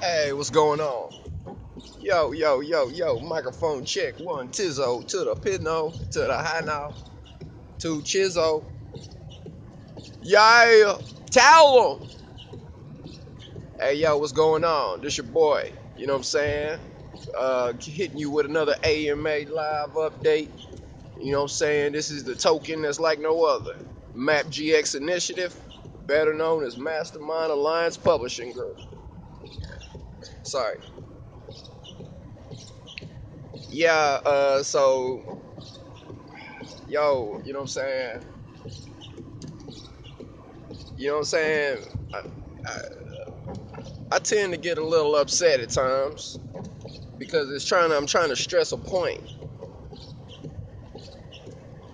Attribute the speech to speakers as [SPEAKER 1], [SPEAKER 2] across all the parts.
[SPEAKER 1] Hey, what's going on? Yo, yo, yo, yo, microphone check. One Tizzo to the Pino, to the high now, to Chizzo. Yeah, tell 'em. Hey, yo, what's going on? This your boy. You know what I'm saying? Uh, hitting you with another AMA live update. You know what I'm saying? This is the token that's like no other. Map GX Initiative, better known as Mastermind Alliance Publishing Group. Sorry. Yeah, uh, so, yo, you know what I'm saying? You know what I'm saying? I, I, I tend to get a little upset at times because it's trying to, I'm trying to stress a point.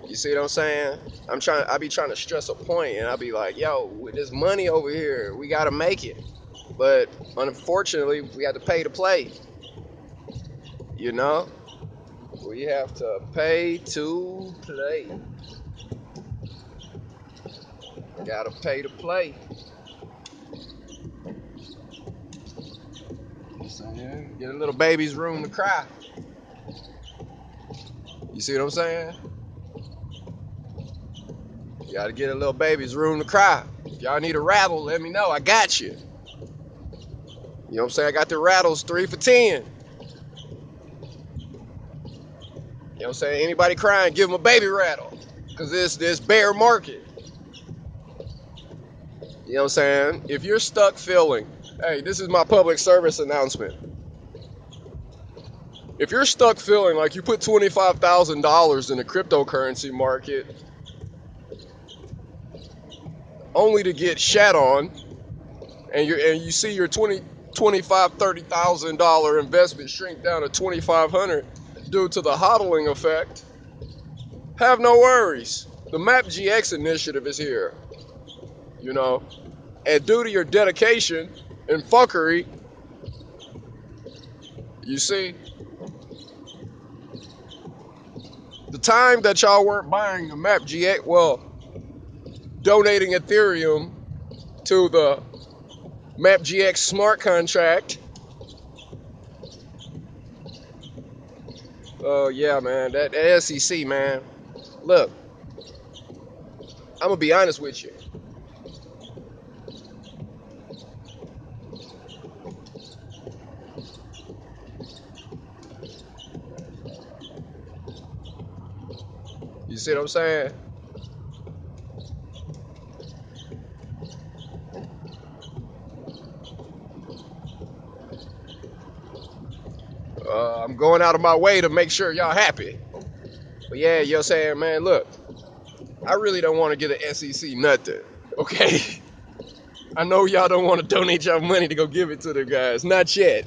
[SPEAKER 1] You see what I'm saying? I'm trying, I be trying to stress a point and I be like, yo, with this money over here, we gotta make it. But unfortunately, we have to pay to play. You know? We have to pay to play. Gotta pay to play. Saying? Get a little baby's room to cry. You see what I'm saying? You gotta get a little baby's room to cry. If y'all need a rattle, let me know. I got you. You know what I'm saying? I got the rattles three for ten. You know what I'm saying? Anybody crying, give them a baby rattle. Cause this this bear market. You know what I'm saying? If you're stuck feeling, hey, this is my public service announcement. If you're stuck feeling like you put $25,000 in the cryptocurrency market only to get shat on and you and you see your 20 25 30,000 dollar investment shrink down to 2500 due to the hodling effect, have no worries. The Map GX initiative is here. You know, and due to your dedication and fuckery, you see, the time that y'all weren't buying the Map GX, well, donating Ethereum to the Map GX smart contract. Oh yeah, man, that, that SEC, man. Look, I'm gonna be honest with you. You see what I'm saying? Uh, I'm going out of my way to make sure y'all happy. But yeah, you're saying, man, look, I really don't want to get an SEC nothing. Okay? I know y'all don't want to donate y'all money to go give it to the guys. Not yet.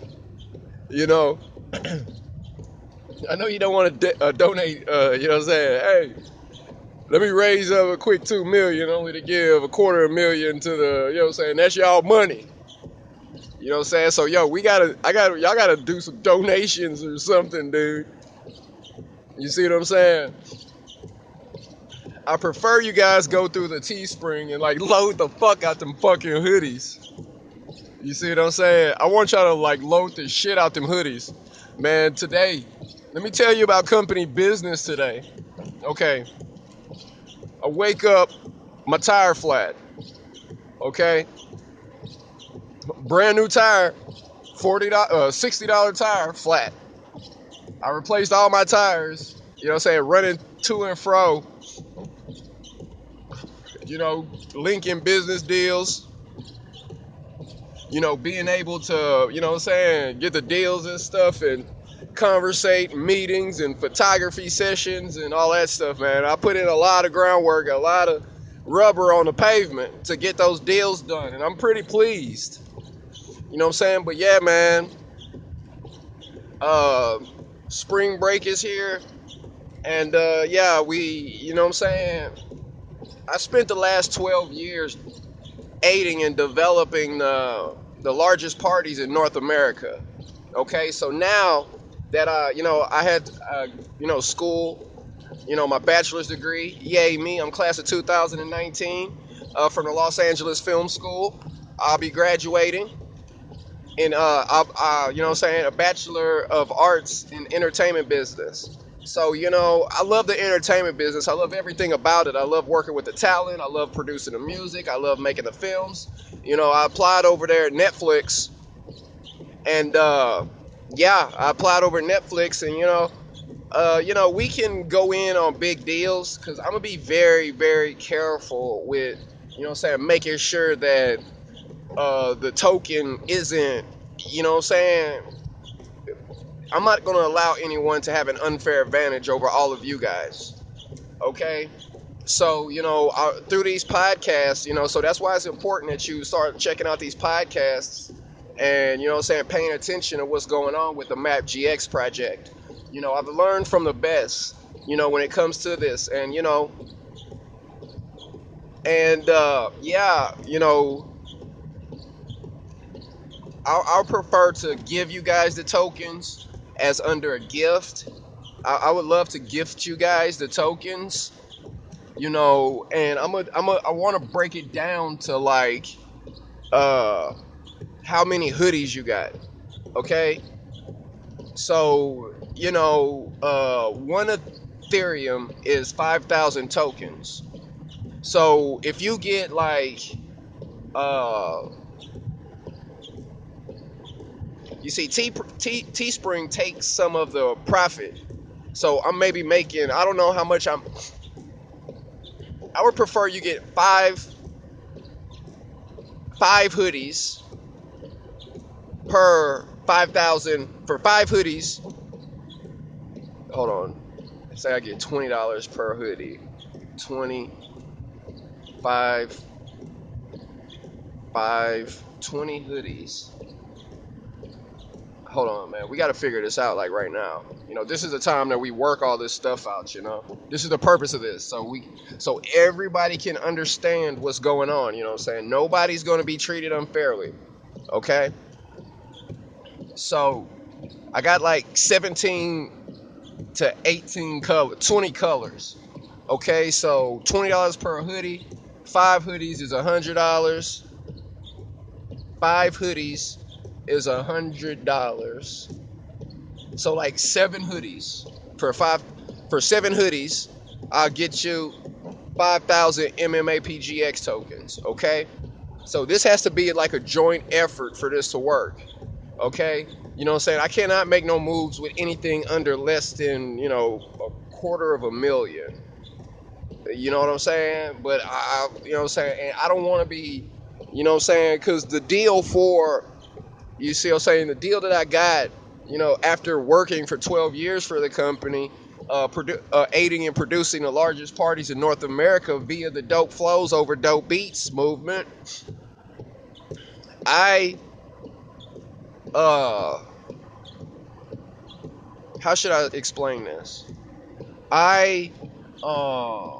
[SPEAKER 1] You know? I know you don't want to de- uh, donate, uh, you know what I'm saying? Hey, let me raise up a quick two million only to give a quarter of a million to the, you know what I'm saying? That's y'all money. You know what I'm saying? So yo, we gotta, I gotta, y'all gotta do some donations or something, dude. You see what I'm saying? I prefer you guys go through the Teespring and like load the fuck out them fucking hoodies. You see what I'm saying? I want y'all to like load the shit out them hoodies. Man, today, let me tell you about company business today. Okay. I wake up, my tire flat. Okay brand new tire, forty uh, sixty dollar tire, flat. I replaced all my tires. You know, what I'm saying running to and fro. You know, linking business deals. You know, being able to, you know, what I'm saying get the deals and stuff and conversate meetings and photography sessions and all that stuff, man. I put in a lot of groundwork, a lot of rubber on the pavement to get those deals done, and I'm pretty pleased. You know what I'm saying? But yeah, man. Uh, spring break is here. And uh, yeah, we, you know what I'm saying? I spent the last 12 years aiding and developing the, the largest parties in North America. Okay, so now that I, you know, I had, uh, you know, school, you know, my bachelor's degree, yay me, I'm class of 2019 uh, from the Los Angeles Film School. I'll be graduating in uh, uh, you know what I'm saying, a bachelor of arts in entertainment business. So, you know, I love the entertainment business. I love everything about it. I love working with the talent. I love producing the music. I love making the films. You know, I applied over there at Netflix. And uh, yeah, I applied over Netflix and you know, uh, you know, we can go in on big deals because I'm gonna be very, very careful with, you know, I'm saying, making sure that uh, the token isn't, you know, I'm saying, I'm not gonna allow anyone to have an unfair advantage over all of you guys. Okay. So, you know, uh, through these podcasts, you know, so that's why it's important that you start checking out these podcasts and, you know I'm saying, paying attention to what's going on with the Map GX project. You know, I've learned from the best, you know, when it comes to this. And, you know, and uh, yeah, you know, I'll, I'll, prefer to give you guys the tokens as under a gift. I, I would love to gift you guys the tokens, you know, and I'm a, I'm a, I want to break it down to like, uh, how many hoodies you got. Okay? So, you know, uh, one Ethereum is 5,000 tokens. So if you get like, uh, you see, Teespring takes some of the profit. So I'm maybe making, I don't know how much I'm, I would prefer you get five, five hoodies per 5,000 for five hoodies. Hold on. Say I get $20 per hoodie. 20, 5, 5, 20 hoodies. Hold on, man. We got to figure this out like right now. You know, this is the time that we work all this stuff out, you know. This is the purpose of this. So we so everybody can understand what's going on, you know what I'm saying? Nobody's going to be treated unfairly. Okay? So I got like 17 to 18 color, 20 colors. Okay, so $20 per hoodie. Five hoodies is $100. Five hoodies is a $100. So like seven hoodies for five for seven hoodies, I'll get you 5,000 MMA PGX tokens. Okay, so this has to be like a joint effort for this to work. Okay? You know what I'm saying? I cannot make no moves with anything under less than, you know, a quarter of a million. You know what I'm saying? But I, you know what I'm saying? And I don't want to be, you know what I'm saying? Because the deal for, you see what I'm saying? The deal that I got, you know, after working for 12 years for the company, uh, produ- uh, aiding and producing the largest parties in North America via the Dope Flows Over Dope Beats movement, I uh how should I explain this? I uh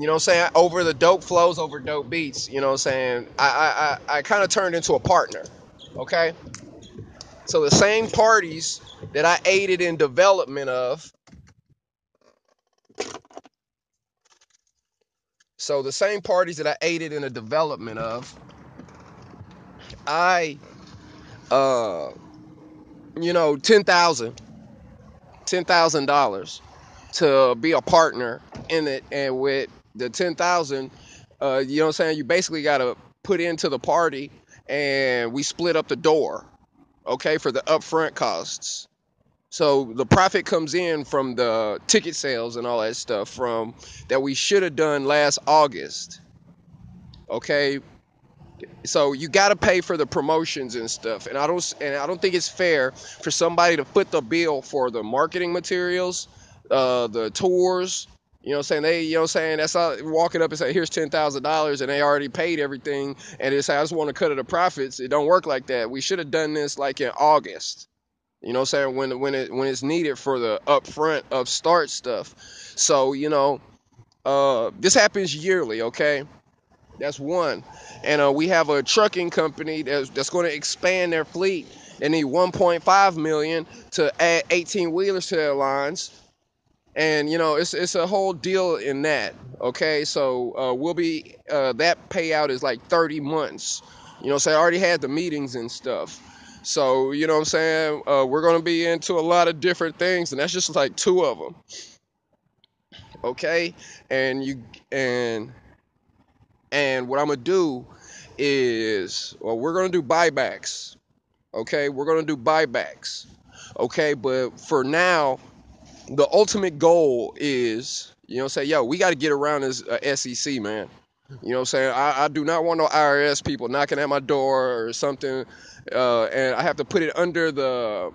[SPEAKER 1] you know what I'm saying? Over the dope flows, over dope beats, you know what I'm saying? I I, I, I kind of turned into a partner. Okay? So the same parties that I aided in development of So the same parties that I aided in the development of, I uh, you know, ten thousand, ten thousand dollars to be a partner in it, and with the ten thousand, uh, you know what I'm saying? You basically got to put into the party, and we split up the door, okay, for the upfront costs. So the profit comes in from the ticket sales and all that stuff from that we should have done last August. Okay, so you got to pay for the promotions and stuff and i don't and i don't think it's fair for somebody to foot the bill for the marketing materials uh, the tours you know what I'm saying? They, you know what I'm saying? That's all walking up and say, here's $10,000 and they already paid everything. And it's, I just want to cut of the profits. It don't work like that. We should have done this like in August. You know what I'm saying? When, when it, when it's needed for the upfront upstart stuff. So, you know, uh, this happens yearly. Okay. That's one. And uh, we have a trucking company that's, that's going to expand their fleet. They need 1.5 million to add 18 wheelers to their lines. And you know, it's it's a whole deal in that. Okay, so uh, we'll be uh, that payout is like 30 months. You know, so I already had the meetings and stuff. So, you know what I'm saying? Uh, we're to be into a lot of different things, and that's just like two of them. Okay? And you, and, and what I'm to do is, well, we're to do buybacks. Okay? We're to do buybacks. Okay? But for now, the ultimate goal is, you know, say, yo, we got to get around this uh, SEC, man. You know what I'm saying? I, I, do not want no IRS people knocking at my door or something, uh, and I have to put it under the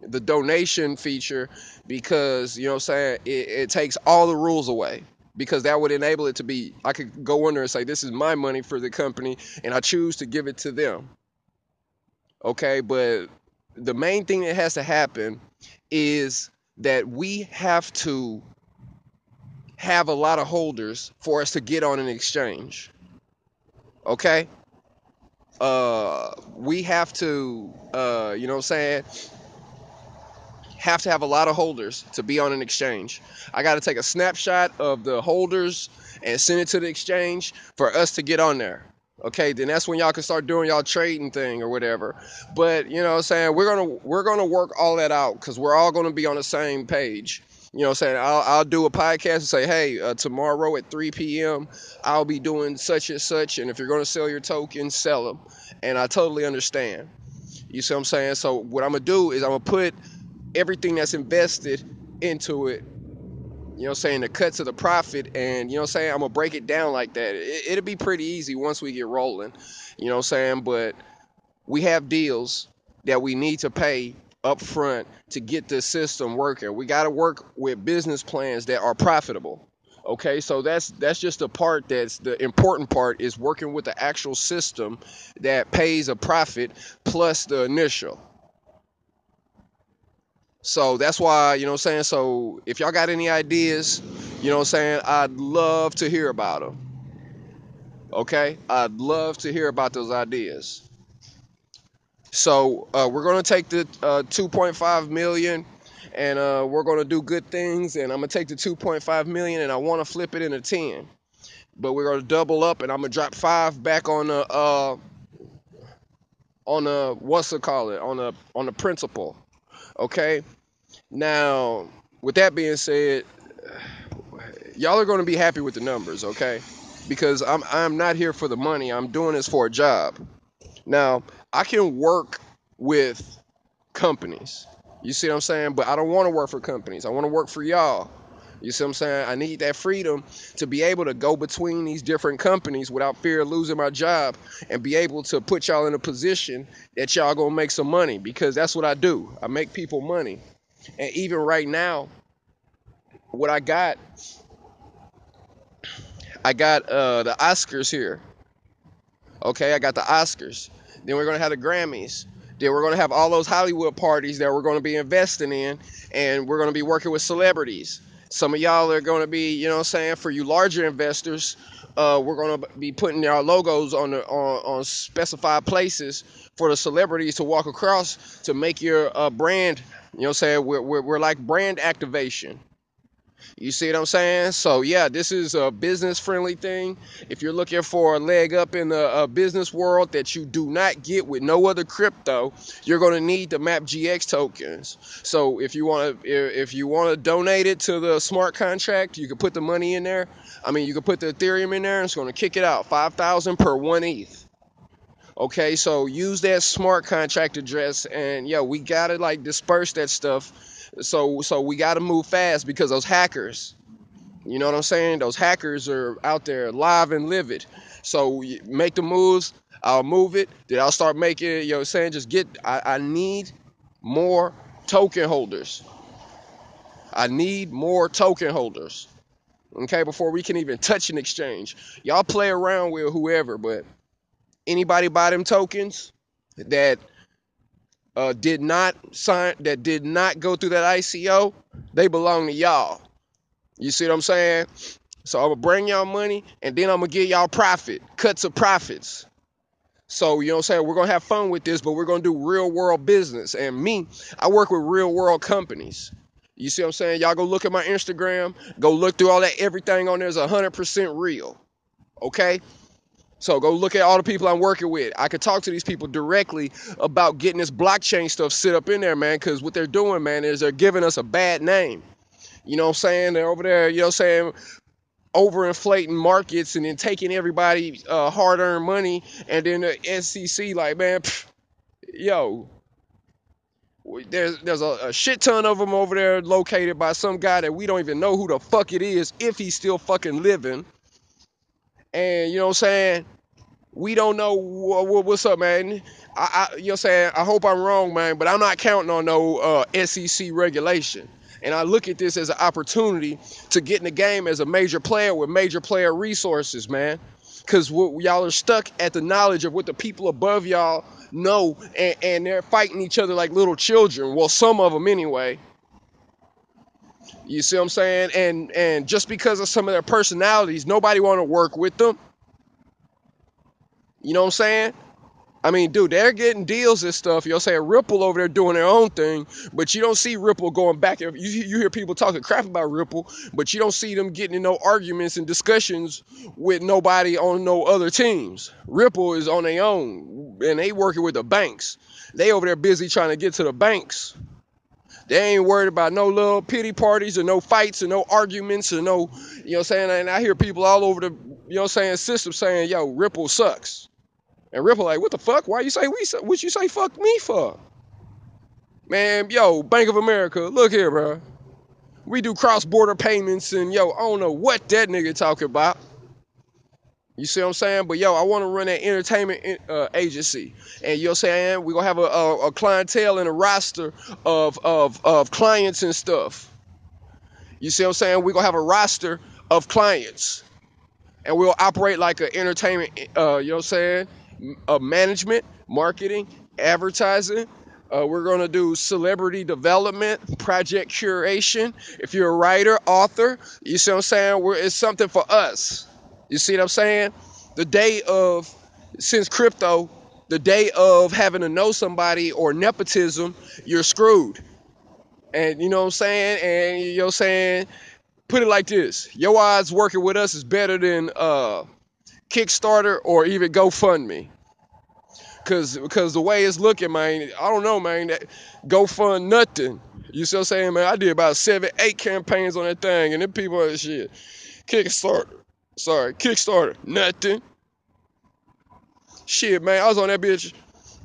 [SPEAKER 1] the donation feature because you know what I'm saying it, it takes all the rules away because that would enable it to be I could go under and say this is my money for the company and I choose to give it to them. Okay, but the main thing that has to happen is that we have to have a lot of holders for us to get on an exchange. Okay? Uh we have to uh you know what I'm saying have to have a lot of holders to be on an exchange. I got to take a snapshot of the holders and send it to the exchange for us to get on there. Okay, then that's when y'all can start doing y'all trading thing or whatever. But you know what I'm saying? We're gonna we're gonna work all that out because we're all gonna be on the same page. You know what I'm saying? I'll, I'll do a podcast and say, hey, uh, tomorrow at 3 p.m., I'll be doing such and such. And if you're going to sell your tokens, sell them. And I totally understand. You see what I'm saying? So, what I'm going to do is I'm going to put everything that's invested into it you know what I'm saying, the cuts of the profit, and you know what I'm saying, I'm gonna break it down like that. It, will be pretty easy once we get rolling, you know what I'm saying, but we have deals that we need to pay up front to get the system working. We got to work with business plans that are profitable. Okay, so that's that's just the part that's the important part is working with the actual system that pays a profit plus the initial. So that's why, you know what I'm saying? So if y'all got any ideas, you know what I'm saying? I'd love to hear about them. Okay? I'd love to hear about those ideas. So uh, we're going to take the uh, 2.5 million and uh, we're going to do good things. And I'm going to take the 2.5 million and I want to flip it into 10. But we're going to double up and I'm going to drop five back on the, uh, on the, what's it call it? On the, on the principal. Okay. Now, with that being said, y'all are going to be happy with the numbers, okay? Because I'm I'm not here for the money. I'm doing this for a job. Now, I can work with companies. You see what I'm saying? But I don't want to work for companies. I want to work for y'all. You see what I'm saying? I need that freedom to be able to go between these different companies without fear of losing my job and be able to put y'all in a position that y'all gonna make some money because that's what I do. I make people money. And even right now, what I got, I got uh, the Oscars here. Okay, I got the Oscars. Then we're gonna have the Grammys. Then we're gonna have all those Hollywood parties that we're gonna be investing in, and we're gonna be working with celebrities. Some of y'all are going to be, you know what I'm saying, for you larger investors, uh, we're going to be putting our logos on, the, on, on specified places for the celebrities to walk across to make your uh, brand, you know what I'm saying, we're, we're, we're like brand activation. You see what I'm saying? So yeah, this is a business friendly thing. If you're looking for a leg up in the business world that you do not get with no other crypto, you're going to need the Map GX tokens. So if you want to if you want to donate it to the smart contract, you can put the money in there. I mean, you can put the Ethereum in there it's going to kick it out 5,000 per 1 ETH. Okay, so use that smart contract address and yeah, we got to like disperse that stuff so so we got to move fast because those hackers, you know what I'm saying? Those hackers are out there live and livid. So make the moves. I'll move it. Then I'll start making. You know what I'm saying? Just get. I, I need more token holders. I need more token holders. Okay, before we can even touch an exchange. Y'all play around with whoever, but anybody buy them tokens that uh, did not sign, that did not go through that ICO, they belong to y'all. You see what I'm saying? So I'm gonna bring y'all money and then I'm gonna give y'all profit, cuts of profits. So, you know what I'm saying? We're gonna have fun with this, but we're gonna do real world business. And me, I work with real world companies. You see what I'm saying? Y'all go look at my Instagram, go look through all that, everything on there is 100% real. Okay? So go look at all the people I'm working with. I could talk to these people directly about getting this blockchain stuff set up in there, man, because what they're doing, man, is they're giving us a bad name. You know what I'm saying? They're over there, you know what I'm saying, overinflating markets and then taking everybody uh, hard-earned money and then the SEC like, man, pff, yo, there's there's a, a, shit ton of them over there located by some guy that we don't even know who the fuck it is if he's still fucking living. And you know what I'm saying? We don't know what, what's up, man. I, I, you know I'm saying? I hope I'm wrong, man, but I'm not counting on no uh, SEC regulation. And I look at this as an opportunity to get in the game as a major player with major player resources, man. Because y'all are stuck at the knowledge of what the people above y'all know, and, and they're fighting each other like little children. Well, some of them anyway. You see what I'm saying? And and just because of some of their personalities, nobody want to work with them. You know what I'm saying? I mean, dude, they're getting deals and stuff. You'll say Ripple over there doing their own thing, but you don't see Ripple going back. You, you hear people talking crap about Ripple, but you don't see them getting in no arguments and discussions with nobody on no other teams. Ripple is on their own, and they working with the banks. They over there busy trying to get to the banks. They ain't worried about no little pity parties or no fights or no arguments or no, you know what I'm saying? And I hear people all over the, you know what I'm saying, system saying, yo, Ripple sucks. And Ripple like, what the fuck? Why you say we? What you say? Fuck me for? Man, yo, Bank of America, look here, bro. We do cross-border payments, and yo, I don't know what that nigga talking about. You see what I'm saying? But yo, I want to run that entertainment uh, agency, and you're saying we're gonna have a, a, a, clientele and a roster of, of of clients and stuff. You see what I'm saying? We're gonna have a roster of clients, and we'll operate like an entertainment. Uh, you know what I'm saying? uh, management, marketing, advertising. Uh, we're going to do celebrity development, project curation. If you're a writer, author, you see what I'm saying? We're, it's something for us. You see what I'm saying? The day of, since crypto, the day of having to know somebody or nepotism, you're screwed. And you know what I'm saying? And you know what I'm saying? Put it like this your odds working with us is better than uh, Kickstarter or even GoFundMe. Cause, cause the way it's looking, man, I don't know, man. That GoFund nothing. You see what I'm saying, man? I did about seven, eight campaigns on that thing, and then people are shit. Kickstarter, sorry, Kickstarter, nothing. Shit, man, I was on that bitch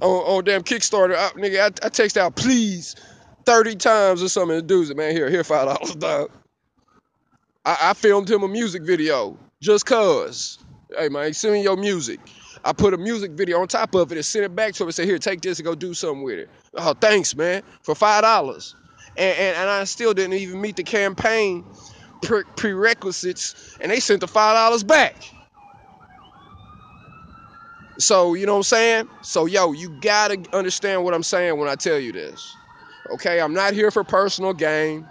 [SPEAKER 1] on, on damn Kickstarter. I, nigga, I, I text out please 30 times or something to dudes. Man, here, here, five dollars, dog. I, I filmed him a music video just cause. Hey man, send me your music. I put a music video on top of it and sent it back to him and say, here, take this and go do something with it. Oh, thanks, man, for five dollars. And, and, and I still didn't even meet the campaign pre- prerequisites, and they sent the five dollars back. So you know what I'm saying? So yo, you gotta understand what I'm saying when I tell you this. Okay, I'm not here for personal gain.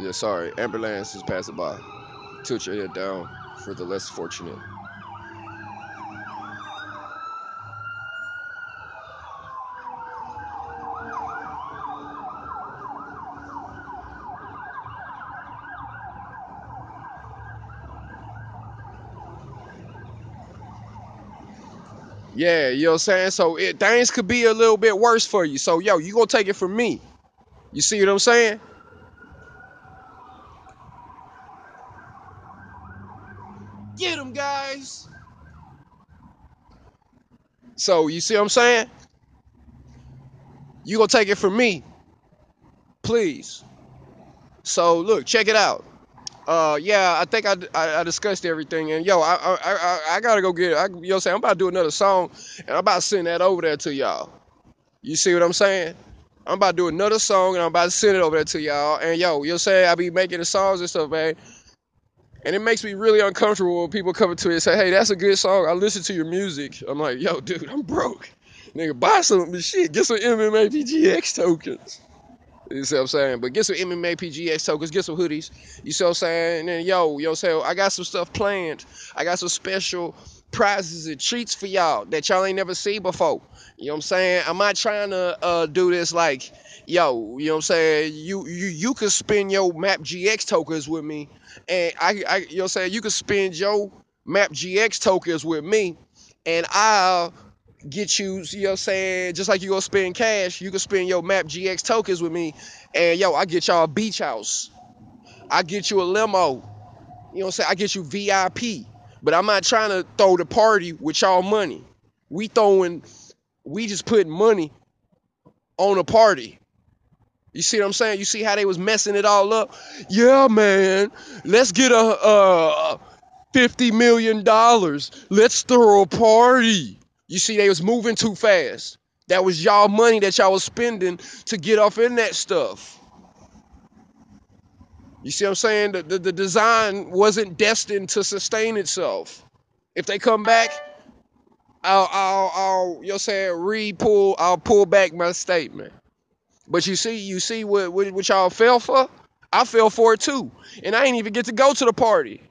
[SPEAKER 1] Yeah, sorry. Ambulance is passing by. Tilt your head down for the less fortunate. Yeah, you know what I'm saying? So it, things could be a little bit worse for you. So, yo, you gonna take it from me. You see what I'm saying? Get them, guys. So you see what I'm saying? You gonna take it from me, please. So look, check it out. Uh, yeah, I think I, I, I discussed everything, and yo, I I, I, I gotta go get it. I, you know what I'm about to do another song, and I'm about to send that over there to y'all. You see what I'm saying? I'm about to do another song, and I'm about to send it over there to y'all. And yo, you'll say I be making the songs and stuff, man. And it makes me really uncomfortable when people come to me and say, hey, that's a good song. I listen to your music. I'm like, yo, dude, I'm broke. Nigga, buy some shit. Get some MMA PGX tokens. You see what I'm saying? But get some MMA PGX tokens, get some hoodies. You see what I'm saying? And yo, yo, say, I got some stuff planned. I got some special prizes and treats for y'all that y'all ain't never seen before. You know what I'm saying? I'm not trying to uh, do this like, yo, you know what I'm saying? You you you could spend your Map GX tokens with me, and I, I you know what I'm saying? You could spend your Map GX tokens with me, and I'll get you, you know what I'm saying? Just like you go spend cash, you can spend your Map GX tokens with me, and yo, I get y'all a beach house. I get you a limo. You know what I'm saying? I get you VIP. But I'm not trying to throw the party with y'all money. We throwing, we just putting money on a party. You see what I'm saying? You see how they was messing it all up? Yeah, man. Let's get a, a fifty million dollars. Let's throw a party. You see, they was moving too fast. That was y'all money that y'all was spending to get off in that stuff. You see what I'm saying? The, the, the design wasn't destined to sustain itself. If they come back, I'll, I'll, I'll, you'll say, re-pull, I'll pull back my statement. But you see, you see what, what, what y'all fell for? I fell for it too. And I ain't even get to go to the party.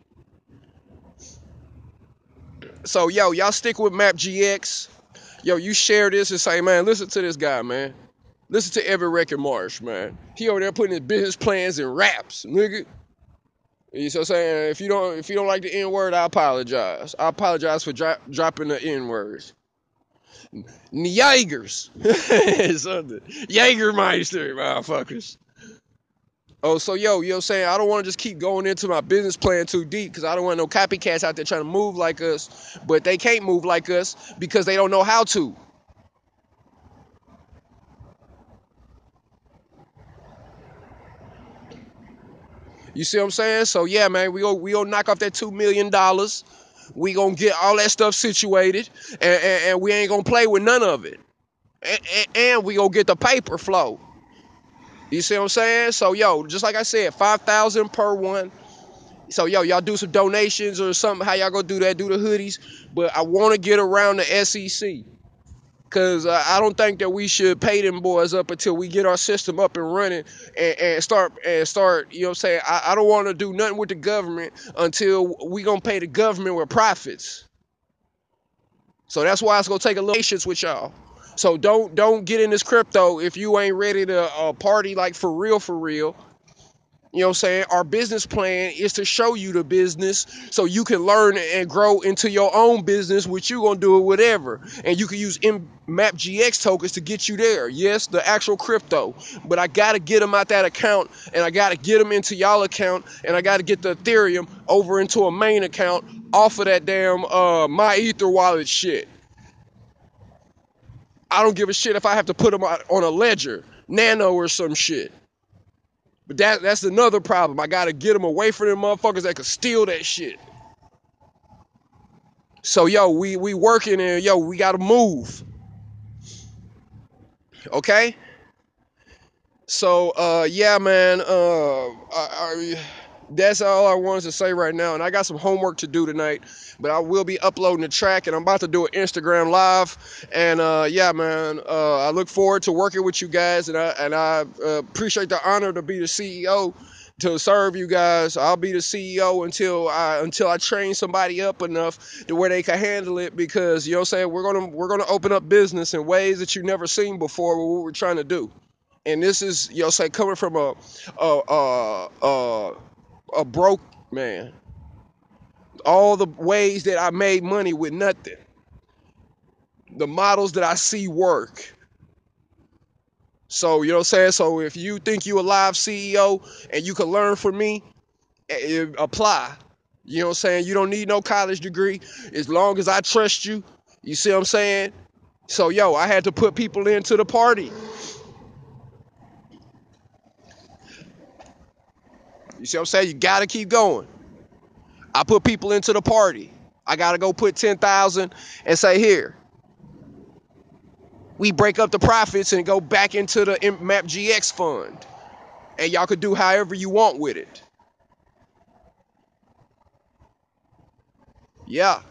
[SPEAKER 1] So, yo, y'all stick with Map GX. Yo, you share this and say, man, listen to this guy, man. Listen to Every Record Marsh, man. He over there putting his business plans in raps, nigga. You know what I'm saying? If you don't if you don't like the N word, I apologize. I apologize for dro- dropping the N words. Jaegers. Jaegermeister, motherfuckers. Oh, so yo, you know what I'm saying? I don't want to just keep going into my business plan too deep because I don't want no copycats out there trying to move like us, but they can't move like us because they don't know how to. You see what I'm saying? So yeah, man, we go we gonna knock off that two million dollars. We gonna get all that stuff situated, and, and, and we ain't gonna play with none of it. And, and, and we gonna get the paper flow. You see what I'm saying? So yo, just like I said, five thousand per one. So yo, y'all do some donations or something. How y'all gonna do that? Do the hoodies. But I want to get around the SEC. Cause uh, I don't think that we should pay them boys up until we get our system up and running and, and start and start. You know what I'm saying? I, I don't want to do nothing with the government until we gonna pay the government with profits. So that's why it's gonna take a little patience with y'all. So don't don't get in this crypto if you ain't ready to uh, party like for real for real. You know what I'm saying? Our business plan is to show you the business so you can learn and grow into your own business, which you're gonna do it whatever. And you can use Map GX tokens to get you there. Yes, the actual crypto. But I gotta get them out that account and I gotta get them into y'all account and I gotta get the Ethereum over into a main account off of that damn uh my ether wallet shit. I don't give a shit if I have to put them on a ledger, nano or some shit. But that that's another problem. I gotta get them away from them motherfuckers that could steal that shit. So yo, we we working and yo, we gotta move. Okay. So uh yeah, man. Uh, I, I that's all I wanted to say right now. And I got some homework to do tonight, but I will be uploading the track and I'm about to do an Instagram live. And uh, yeah, man, uh, I look forward to working with you guys, and I and I uh, appreciate the honor to be the CEO to serve you guys. I'll be the CEO until I until I train somebody up enough to where they can handle it because you know what I'm saying we're gonna we're gonna open up business in ways that you've never seen before what we're trying to do. And this is you know say coming from a a a, a a broke man. All the ways that I made money with nothing. The models that I see work. So, you know what I'm saying? So, if you think you're a live CEO and you can learn from me, eh, eh, apply. You know what I'm saying? You don't need no college degree as long as I trust you. You see what I'm saying? So, yo, I had to put people into the party. You see what I'm saying? You got to keep going. I put people into the party. I got to go put 10,000 and say, here. We break up the profits and go back into the MAP GX fund. And y'all could do however you want with it. Yeah.